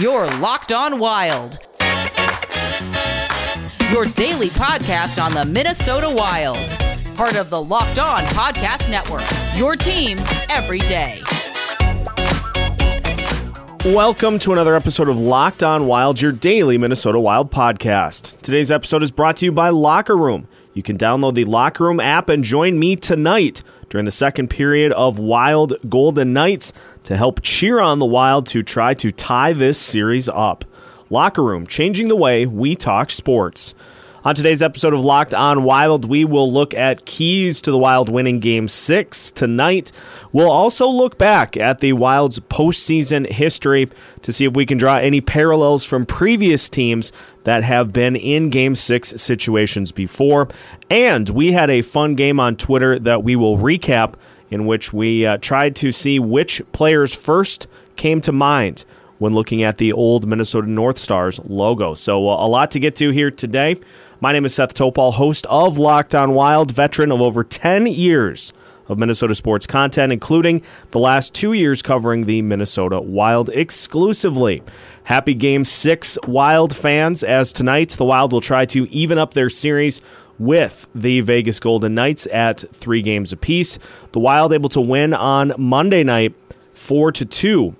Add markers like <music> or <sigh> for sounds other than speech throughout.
Your Locked On Wild. Your daily podcast on the Minnesota Wild. Part of the Locked On Podcast Network. Your team every day. Welcome to another episode of Locked On Wild, your daily Minnesota Wild podcast. Today's episode is brought to you by Locker Room. You can download the Locker Room app and join me tonight during the second period of Wild Golden Knights to help cheer on the Wild to try to tie this series up. Locker Room, changing the way we talk sports. On today's episode of Locked On Wild, we will look at keys to the Wild winning game six tonight. We'll also look back at the Wild's postseason history to see if we can draw any parallels from previous teams that have been in game six situations before. And we had a fun game on Twitter that we will recap in which we uh, tried to see which players first came to mind when looking at the old Minnesota North Stars logo. So, uh, a lot to get to here today. My name is Seth Topal, host of Locked On Wild, veteran of over 10 years of Minnesota sports content, including the last two years covering the Minnesota Wild exclusively. Happy Game 6, Wild fans, as tonight the Wild will try to even up their series with the Vegas Golden Knights at three games apiece. The Wild able to win on Monday night, 4 to 2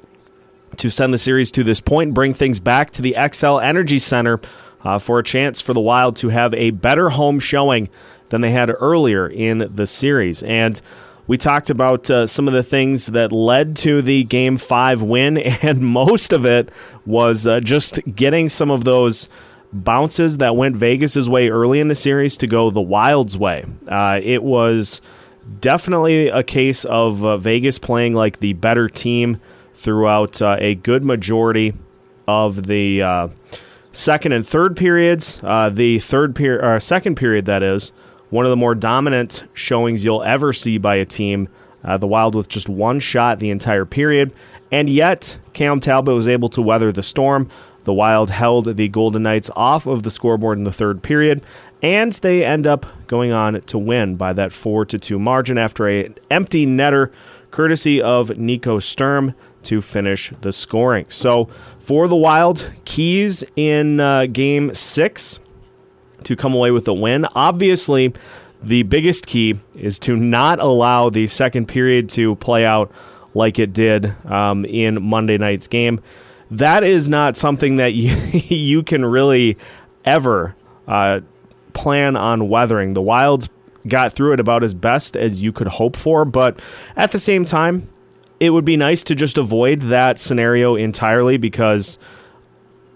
to send the series to this point bring things back to the Xcel Energy Center uh, for a chance for the Wild to have a better home showing than they had earlier in the series. And we talked about uh, some of the things that led to the Game 5 win, <laughs> and most of it was uh, just getting some of those bounces that went Vegas's way early in the series to go the Wild's way. Uh, it was definitely a case of uh, Vegas playing like the better team throughout uh, a good majority of the second and third periods. Uh, the third period, or second period, that is, one of the more dominant showings you'll ever see by a team. Uh, the Wild with just one shot the entire period, and yet Cam Talbot was able to weather the storm. The Wild held the Golden Knights off of the scoreboard in the third period, and they end up going on to win by that four to two margin after a empty netter, courtesy of Nico Sturm to finish the scoring. So for the Wild, keys in uh, game six to come away with a win. Obviously, the biggest key is to not allow the second period to play out like it did um, in Monday night's game. That is not something that <laughs> you, you can really ever uh, plan on weathering. The Wilds got through it about as best as you could hope for, but at the same time, it would be nice to just avoid that scenario entirely because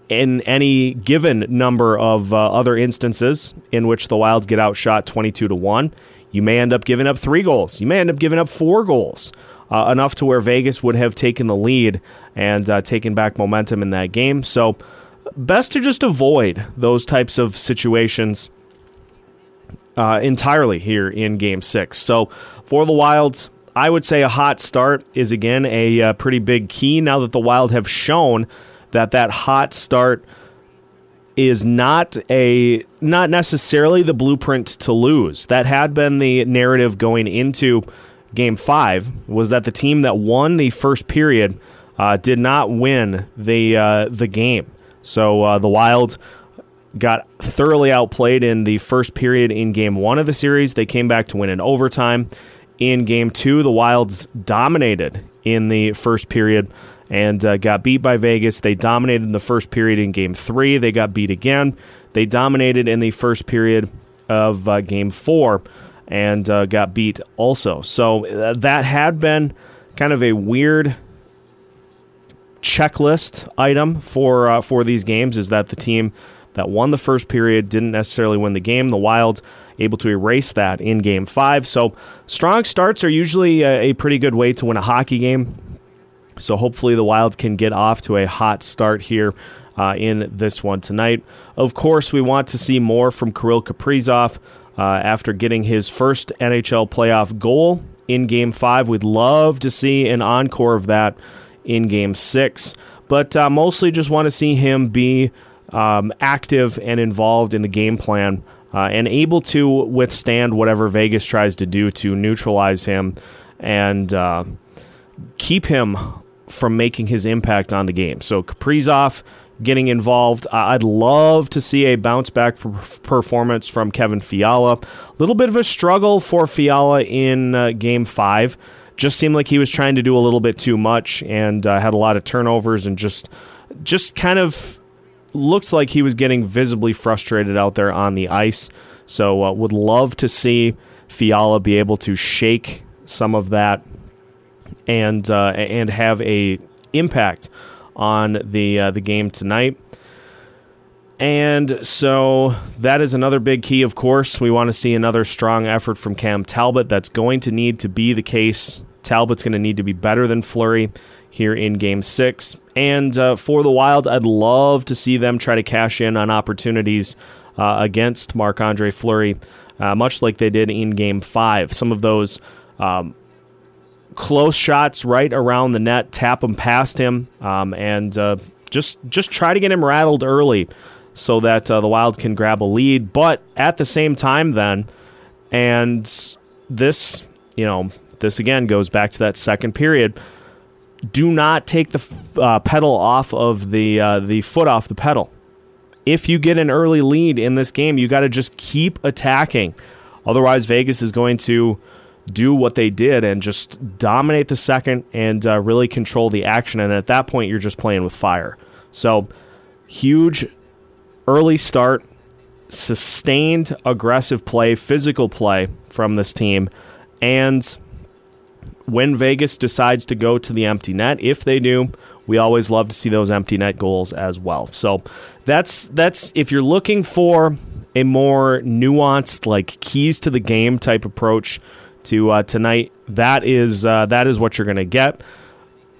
in any given number of uh, other instances in which the Wilds get outshot 22 to 1, you may end up giving up three goals. You may end up giving up four goals, uh, enough to where Vegas would have taken the lead and uh, taken back momentum in that game. So, best to just avoid those types of situations uh, entirely here in game six. So, for the Wilds, I would say a hot start is again a uh, pretty big key now that the Wild have shown that that hot start is not a not necessarily the blueprint to lose. That had been the narrative going into game 5 was that the team that won the first period uh, did not win the uh, the game. So uh, the Wild got thoroughly outplayed in the first period in game 1 of the series. They came back to win in overtime in game two. The Wilds dominated in the first period and uh, got beat by Vegas. They dominated in the first period in game three. They got beat again. They dominated in the first period of uh, game four and uh, got beat also. So uh, that had been kind of a weird checklist item for uh, for these games is that the team that won the first period didn't necessarily win the game. The Wild able to erase that in game five. So strong starts are usually a, a pretty good way to win a hockey game. So hopefully the Wilds can get off to a hot start here uh, in this one tonight. Of course, we want to see more from Kirill Kaprizov uh, after getting his first NHL playoff goal in Game Five. We'd love to see an encore of that in Game Six, but uh, mostly just want to see him be um, active and involved in the game plan uh, and able to withstand whatever Vegas tries to do to neutralize him and uh, keep him from making his impact on the game. So Kaprizov getting involved. I'd love to see a bounce back performance from Kevin Fiala. A little bit of a struggle for Fiala in uh, game five. Just seemed like he was trying to do a little bit too much and uh, had a lot of turnovers and just just kind of looked like he was getting visibly frustrated out there on the ice. So uh, would love to see Fiala be able to shake some of that and uh, and have a impact on the uh, the game tonight. And so that is another big key, of course. We want to see another strong effort from Cam Talbot. That's going to need to be the case. Talbot's going to need to be better than Fleury here in game six. And uh, for the Wild, I'd love to see them try to cash in on opportunities uh, against Marc Andre Fleury, uh, much like they did in game five. Some of those um, close shots right around the net, tap them past him, um, and uh, just just try to get him rattled early so that uh, the Wild can grab a lead. But at the same time, then, and this, you know, this again goes back to that second period. Do not take the uh, pedal off of the uh, the foot off the pedal. If you get an early lead in this game, you got to just keep attacking. Otherwise, Vegas is going to do what they did and just dominate the second and uh, really control the action. And at that point, you're just playing with fire. So, huge early start, sustained aggressive play, physical play from this team. And when Vegas decides to go to the empty net, if they do, we always love to see those empty net goals as well. So that's that's if you're looking for a more nuanced, like keys to the game type approach to uh, tonight. That is uh, that is what you're going to get.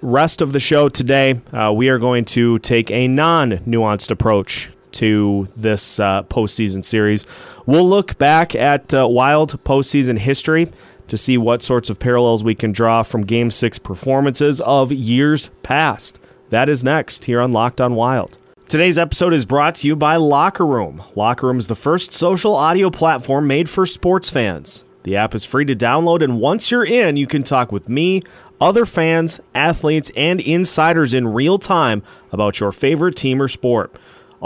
Rest of the show today, uh, we are going to take a non-nuanced approach to this uh, postseason series. We'll look back at uh, Wild postseason history to see what sorts of parallels we can draw from Game Six performances of years past. That is next here on Locked On Wild. Today's episode is brought to you by Locker Room. Locker Room is the first social audio platform made for sports fans. The app is free to download, and once you're in, you can talk with me, other fans, athletes, and insiders in real time about your favorite team or sport.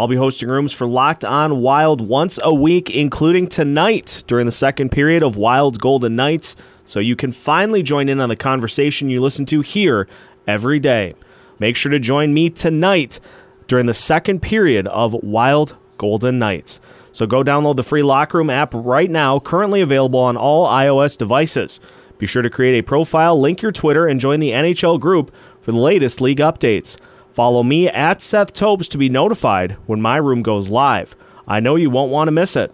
I'll be hosting rooms for Locked On Wild once a week, including tonight during the second period of Wild Golden Knights, so you can finally join in on the conversation you listen to here every day. Make sure to join me tonight during the second period of Wild Golden Knights. So go download the free Locker Room app right now, currently available on all iOS devices. Be sure to create a profile, link your Twitter, and join the NHL group for the latest league updates. Follow me at Seth Tobes to be notified when my room goes live. I know you won't want to miss it.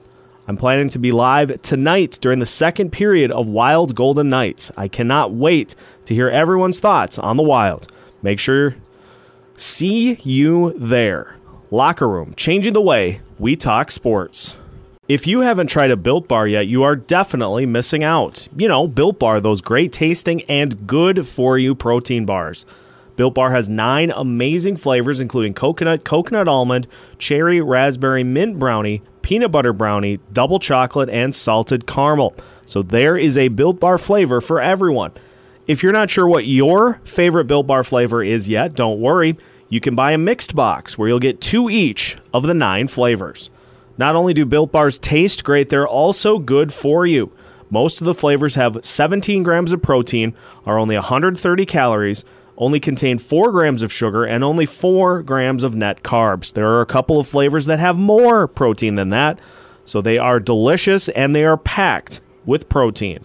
I'm planning to be live tonight during the second period of Wild Golden Knights. I cannot wait to hear everyone's thoughts on the Wild. Make sure see you there. Locker Room, changing the way we talk sports. If you haven't tried a Built Bar yet, you are definitely missing out. You know, Built Bar, those great tasting and good for you protein bars. Built Bar has nine amazing flavors, including coconut, coconut almond, cherry, raspberry, mint brownie, peanut butter brownie, double chocolate, and salted caramel. So there is a Built Bar flavor for everyone. If you're not sure what your favorite Built Bar flavor is yet, don't worry you can buy a mixed box where you'll get two each of the nine flavors. Not only do Built Bars taste great, they're also good for you. Most of the flavors have 17 grams of protein, are only 130 calories, only contain 4 grams of sugar, and only 4 grams of net carbs. There are a couple of flavors that have more protein than that, so they are delicious and they are packed with protein.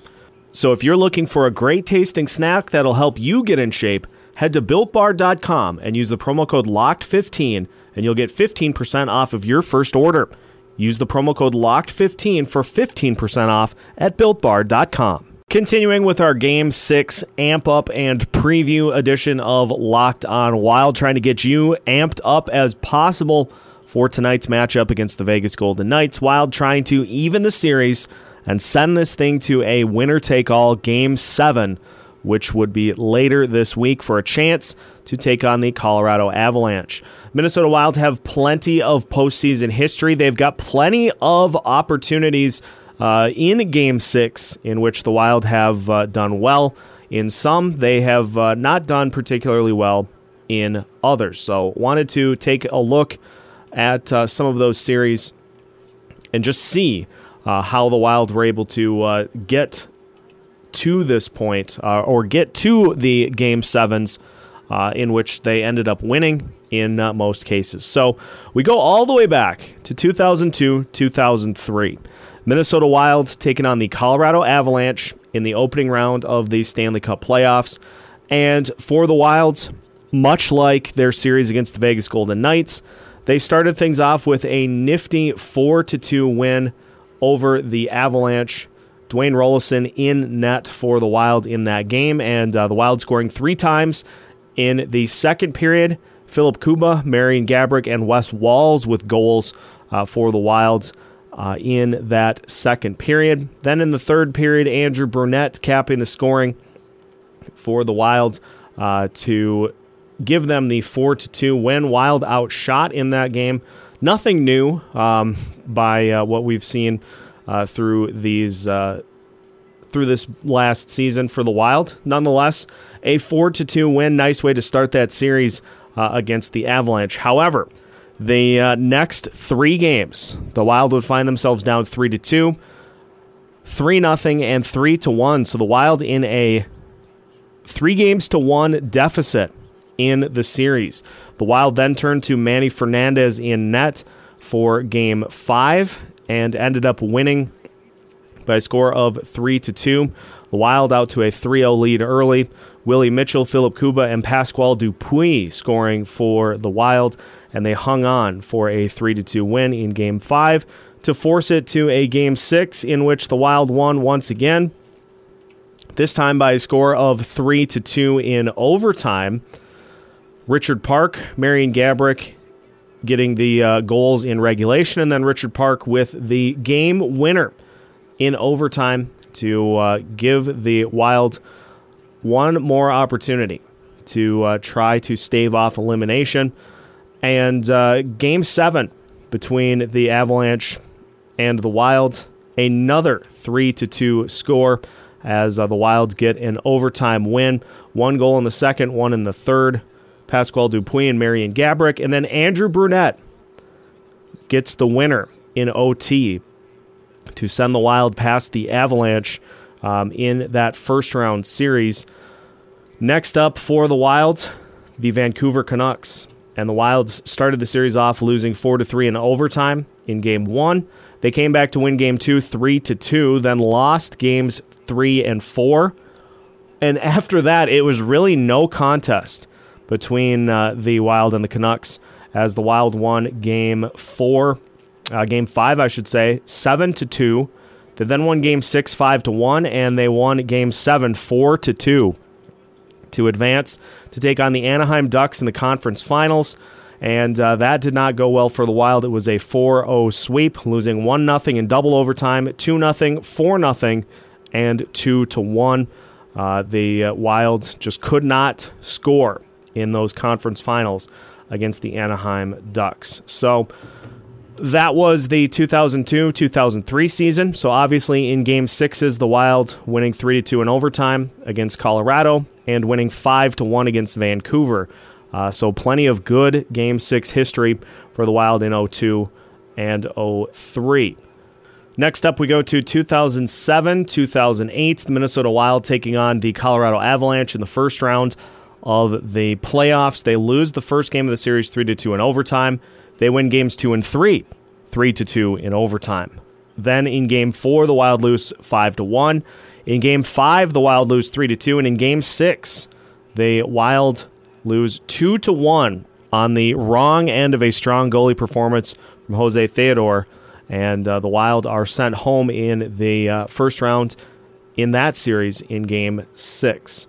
So if you're looking for a great tasting snack that'll help you get in shape, Head to builtbar.com and use the promo code LOCKED15 and you'll get 15% off of your first order. Use the promo code LOCKED15 for 15% off at builtbar.com. Continuing with our Game 6 amp up and preview edition of Locked On Wild, trying to get you amped up as possible for tonight's matchup against the Vegas Golden Knights. Wild trying to even the series and send this thing to a winner take all Game 7 which would be later this week for a chance to take on the Colorado Avalanche. Minnesota Wild have plenty of postseason history. They've got plenty of opportunities uh, in Game 6 in which the Wild have uh, done well. in some, they have uh, not done particularly well in others. So, wanted to take a look at uh, some of those series and just see uh, how the Wild were able to uh, get to this point or get to the game sevens uh, in which they ended up winning in uh, most cases. So we go all the way back to 2002 2003. Minnesota Wild taking on the Colorado Avalanche in the opening round of the Stanley Cup playoffs. And for the Wilds, much like their series against the Vegas Golden Knights, they started things off with a nifty 4 to 2 win over the Avalanche. Dwayne Roloson in net for the Wild in that game, and uh, the Wild scoring three times in the second period. Filip Kuba, Marian Gaborik, and Wes Walz with goals uh, for the Wilds uh, in that second period. Then in the third period, Andrew Brunette capping the scoring for the Wild uh, to give them the 4 to 2 win. Wild outshot in that game. Nothing new um, by uh, what we've seen uh, through these uh, through this last season for the Wild. Nonetheless, a four to two win, nice way to start that series uh, against the Avalanche. However, the uh, next three games, the Wild would find themselves down three to two, three nothing, and three to one. So the Wild in a three games to one deficit in the series. The Wild then turned to Manny Fernandez in net for game five and ended up winning by a score of 3 to 2. The Wild out to a 3 0 lead early. Willie Mitchell, Filip Kuba, and Pascal Dupuis scoring for the Wild, and they hung on for a 3 2 win in Game 5 to force it to a Game 6 in which the Wild won once again. This time by a score of 3 to 2 in overtime. Richard Park, Marian Gaborik, getting the uh, goals in regulation, and then Richard Park with the game winner in overtime to uh, give the Wild one more opportunity to uh, try to stave off elimination. And uh, game seven between the Avalanche and the Wild, another 3 to 2 score as uh, the Wild get an overtime win. One goal in the second, one in the third. Pascal Dupuis and Marian Gaborik. And then Andrew Brunette gets the winner in OT to send the Wild past the Avalanche um, in that first round series. Next up for the Wild, the Vancouver Canucks. And the Wilds started the series off losing 4 to 3 in overtime in game 1. They came back to win game 2 3 to 2, then lost games 3 and 4. And <laughs> after that, it was really no contest between uh, the Wild and the Canucks as the Wild won game four, uh, game five, I should say, seven to two. They then won game six, five to one, and they won game seven, four to two, to advance to take on the Anaheim Ducks in the conference finals. And uh, that did not go well for the Wild. It was a 4 0 sweep, losing 1 0 in double overtime, 2 0, 4 0, and 2 to 1. Uh, the uh, Wild just could not score in those conference finals against the Anaheim Ducks. So that was the 2002 2003 season. So obviously, in game sixes, the Wild winning 3 2 in overtime against Colorado and winning 5 to 1 against Vancouver. Uh, so plenty of good game six history for the Wild in 02 and 03. Next up, we go to 2007 2008. The Minnesota Wild taking on the Colorado Avalanche in the first round of the playoffs. They lose the first game of the series 3 to 2 in overtime. They win games 2 and 3, 3 to 2 in overtime. Then in game 4, the Wild lose 5 to 1. In game 5, the Wild lose 3 to 2 and in game 6, the Wild lose 2 to 1 on the wrong end of a strong goalie performance from Jose Theodore and uh, the Wild are sent home in the uh, first round in that series in game 6.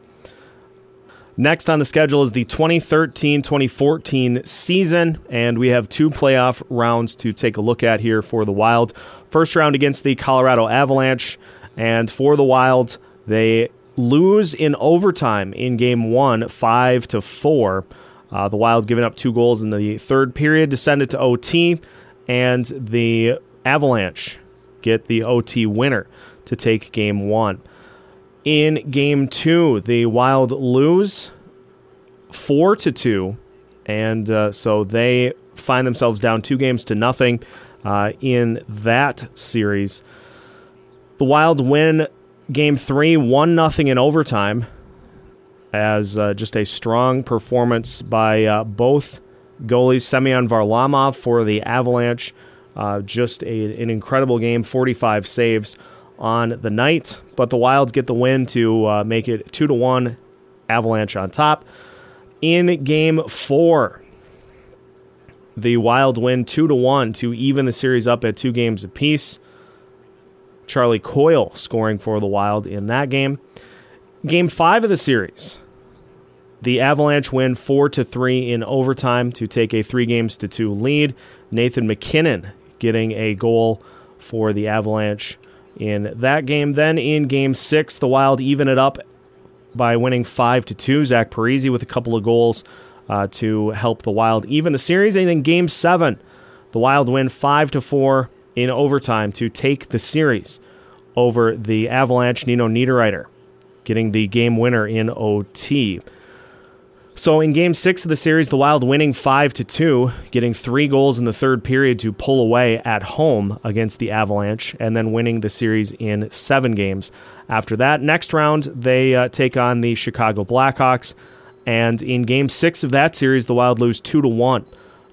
Next on the schedule is the 2013 2014 season, and we have two playoff rounds to take a look at here for the Wild. First round against the Colorado Avalanche, and for the Wild, they lose in overtime in game one, five to four. Uh, the Wild giving up two goals in the third period to send it to OT, and the Avalanche get the OT winner to take game one. In game two, the Wild lose four to two, and uh, so they find themselves down two games to nothing uh, in that series. The Wild win game three, one nothing in overtime, as uh, just a strong performance by uh, both goalies. Semyon Varlamov for the Avalanche, uh, just a, an incredible game, 45 saves on the night. But the Wilds get the win to uh, make it two to one, Avalanche on top. In game four, the Wild win two to one to even the series up at two games apiece. Charlie Coyle scoring for the Wild in that game. Game five of the series, the Avalanche win four to three in overtime to take a three games to two lead. Nathan MacKinnon getting a goal for the Avalanche in that game. Then in game six, the Wild even it up by winning five to two. Zach Parise with a couple of goals uh, to help the Wild even the series. And in game seven, the Wild win five to four in overtime to take the series over the Avalanche. Nino Niederreiter getting the game winner in OT. So in game six of the series, the Wild winning five to two, getting three goals in the third period to pull away at home against the Avalanche, and then winning the series in seven games. After that, next round they uh, take on the Chicago Blackhawks, and in game six of that series, the Wild lose two to one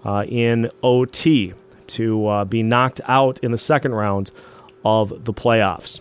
uh, in OT to uh, be knocked out in the second round of the playoffs.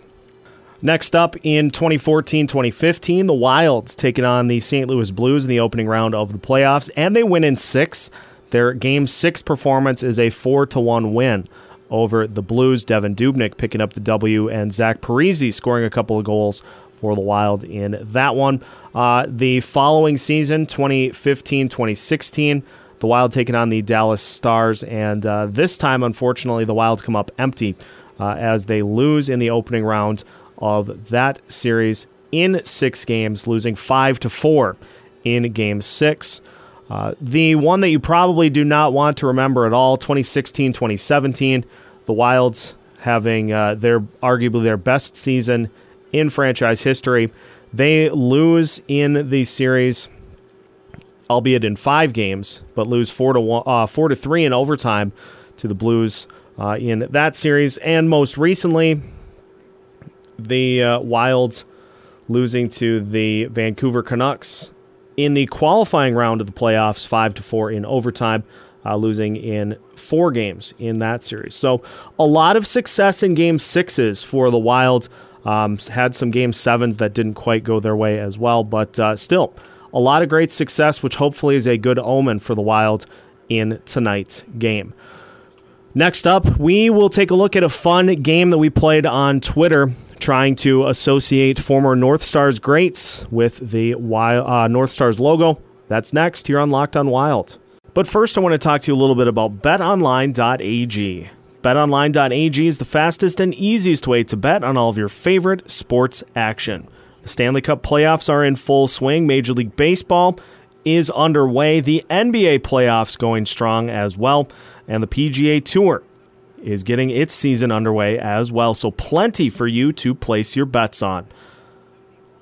Next up in 2014 2015, the Wilds taking on the St. Louis Blues in the opening round of the playoffs, and they win in six. Their game six performance is a 4 to 1 win over the Blues. Devan Dubnyk picking up the W, and Zach Parise scoring a couple of goals for the Wild in that one. Uh, the following season, 2015 2016, the Wild taking on the Dallas Stars, and uh, this time, unfortunately, the Wild come up empty uh, as they lose in the opening round of that series in six games, losing five to four in game six. Uh, the one that you probably do not want to remember at all 2016 2017, the Wilds having uh, their arguably their best season in franchise history. They lose in the series, albeit in five games, but lose four to one, uh, four to three in overtime to the Blues uh, in that series. And most recently, the uh, losing to the Vancouver Canucks in the qualifying round of the playoffs, five to four in overtime, uh, losing in four games in that series. So a lot of success in game sixes for the Wild. Um, had some game sevens that didn't quite go their way as well, but uh, still a lot of great success, which hopefully is a good omen for the Wild in tonight's game. Next up, we will take a look at a fun game that we played on Twitter trying to associate former North Stars greats with the uh, North Stars logo. That's next here on Locked on Wild. But first, I want to talk to you a little bit about betonline.ag. BetOnline.ag is the fastest and easiest way to bet on all of your favorite sports action. The Stanley Cup playoffs are in full swing. Major League Baseball is underway. The NBA playoffs going strong as well, and the PGA Tour is getting its season underway as well. So, plenty for you to place your bets on.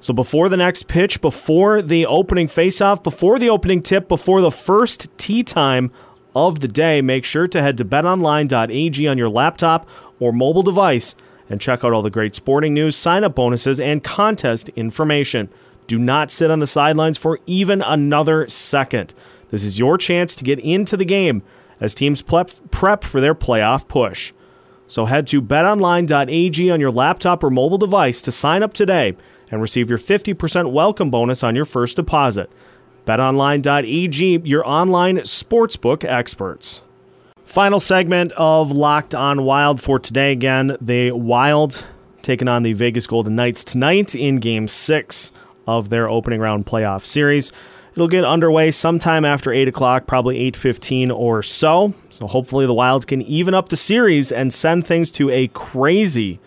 So, before the next pitch, before the opening faceoff, before the opening tip, before the first tee time of the day, make sure to head to betonline.ag on your laptop or mobile device and check out all the great sporting news, sign up bonuses, and contest information. Do not sit on the sidelines for even another second. This is your chance to get into the game as teams prep for their playoff push. So head to betonline.ag on your laptop or mobile device to sign up today and receive your 50% welcome bonus on your first deposit. BetOnline.ag, your online sportsbook experts. Final segment of Locked on Wild for today. Again, the Wild taking on the Vegas Golden Knights tonight in Game 6 of their opening round playoff series. It'll get underway sometime after 8 o'clock, probably 8.15 or so. So hopefully the Wilds can even up the series and send things to a crazy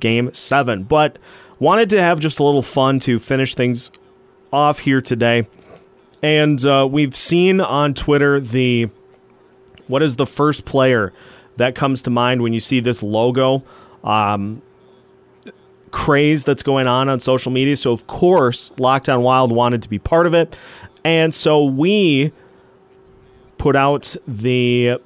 Game 7. But wanted to have just a little fun to finish things off here today. And uh, we've seen on Twitter the what is the first player that comes to mind when you see this logo? Um, craze that's going on on social media. So, of course, Locked On Wild wanted to be part of it. And so we put out the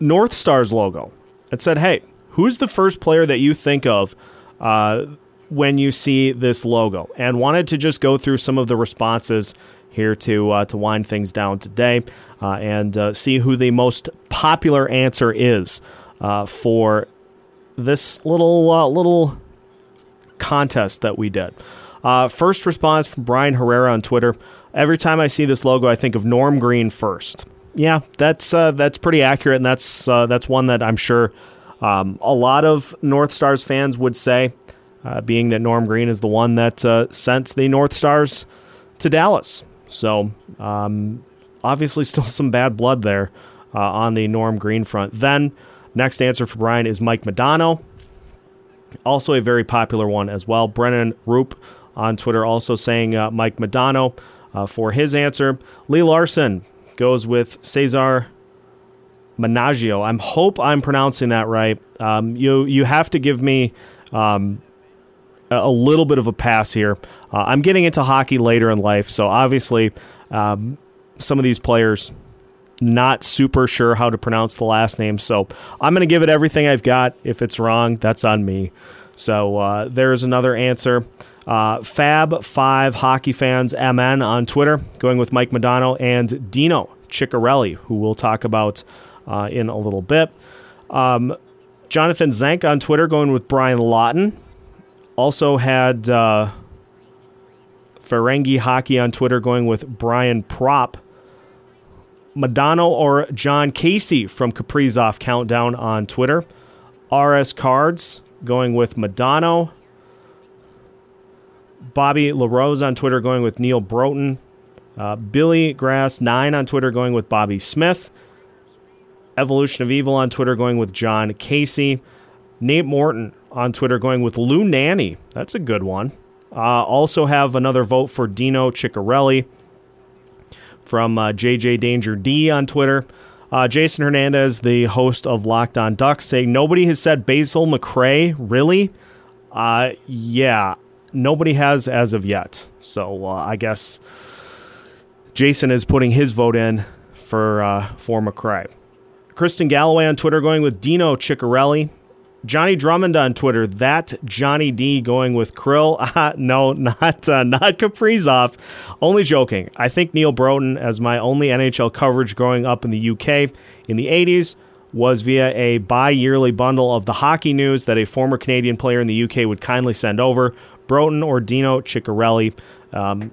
North Stars logo and said, hey, who's the first player that you think of uh, when you see this logo? And wanted to just go through some of the responses here to, uh, to wind things down today uh, and uh, see who the most popular answer is uh, for this little uh, little contest that we did. First response from Brian Herrera on Twitter. Every time I see this logo, I think of Norm Green first. Yeah, that's uh, that's pretty accurate, and that's uh, that's one that I'm sure um, a lot of North Stars fans would say, uh, being that Norm Green is the one that uh, sent the North Stars to Dallas. So um, obviously, still <laughs> some bad blood there uh, on the Norm Green front. Then next answer for Brian is Mike Modano, Also a very popular one as well. Brennan Roop on Twitter also saying uh, Mike Modano uh, for his answer. Lee Larson goes with Cesare Maniago. I hope I'm pronouncing that right. Um, you you have to give me um, a little bit of a pass here. Uh, I'm getting into hockey later in life, so obviously um, some of these players not super sure how to pronounce the last name. So I'm going to give it everything I've got. If it's wrong, that's on me. So uh, there's another answer. Uh, Fab5 hockey fans MN on Twitter, going with Mike Modano and Dino Ciccarelli, who we'll talk about uh, in a little bit. Um, Jonathan Zank on Twitter, going with Brian Lawton. Also had uh, Ferengi Hockey on Twitter, going with Brian Propp. Modano or Jon Casey from Kaprizov Countdown on Twitter. RS Cards going with Modano. Bobby LaRose on Twitter going with Neal Broten. Uh, Billy Grass 9 on Twitter going with Bobby Smith. Evolution of Evil on Twitter going with Jon Casey. Nate Morton on Twitter going with Lou Nanne. That's a good one. Uh, also have another vote for Dino Ciccarelli from uh, JJ Danger D on Twitter. Uh, Jason Hernandez, the host of Locked On Ducks, saying nobody has said Basil McRae. Really? Uh, yeah, nobody has as of yet. So uh, I guess Jason is putting his vote in for uh, for McRae. Kristen Galloway on Twitter going with Dino Ciccarelli. Johnny Drummond on Twitter. That Johnny D going with Krill. Uh, <laughs> no, not uh, not Kaprizov. Only joking. I think Neal Broten, as my only NHL coverage growing up in the UK in the 80s, was via a bi yearly bundle of the hockey news that a former Canadian player in the UK would kindly send over. Broten or Dino Ciccarelli. Um,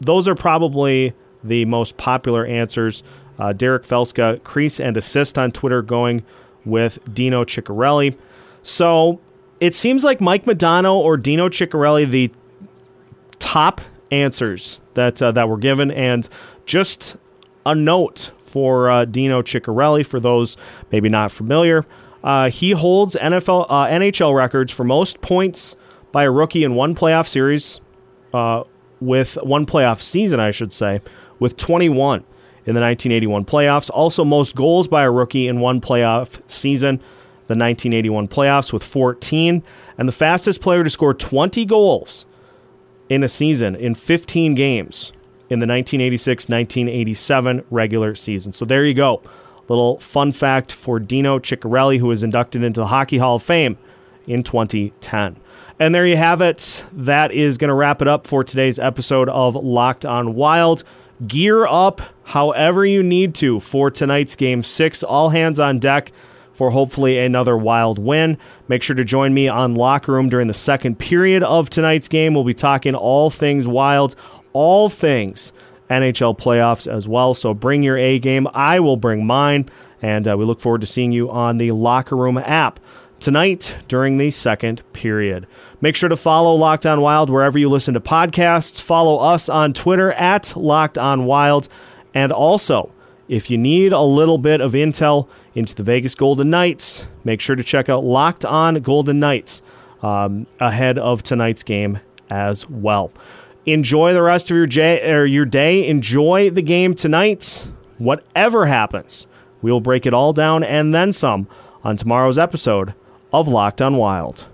those are probably the most popular answers. Uh, Derek Felska, crease and assist on Twitter, going with Dino Ciccarelli. So it seems like Mike Modano or Dino Ciccarelli, the top answers that uh, that were given, and just a note for uh, Dino Ciccarelli for those maybe not familiar. Uh, he holds NFL uh, NHL records for most points by a rookie in one playoff series, uh, with one playoff season, I should say, with 21 in the 1981 playoffs. Also, most goals by a rookie in one playoff season, the 1981 playoffs, with 14. And the fastest player to score 20 goals in a season in 15 games in the 1986 1987 regular season. So there you go. Little fun fact for Dino Ciccarelli, who was inducted into the Hockey Hall of Fame in 2010. And there you have it. That is going to wrap it up for today's episode of Locked on Wild. Gear up however you need to for tonight's game six. All hands on deck for hopefully another wild win. Make sure to join me on Locker Room during the second period of tonight's game. We'll be talking all things wild, all things NHL playoffs as well. So bring your A game. I will bring mine. And uh, we look forward to seeing you on the Locker Room app tonight during the second period. Make sure to follow Locked On Wild wherever you listen to podcasts. Follow us on Twitter at Locked On Wild. And also, if you need a little bit of intel into the Vegas Golden Knights, make sure to check out Locked On Golden Knights um, ahead of tonight's game as well. Enjoy the rest of your, j- or your day. Enjoy the game tonight. Whatever happens, we will break it all down and then some on tomorrow's episode of Locked On Wild.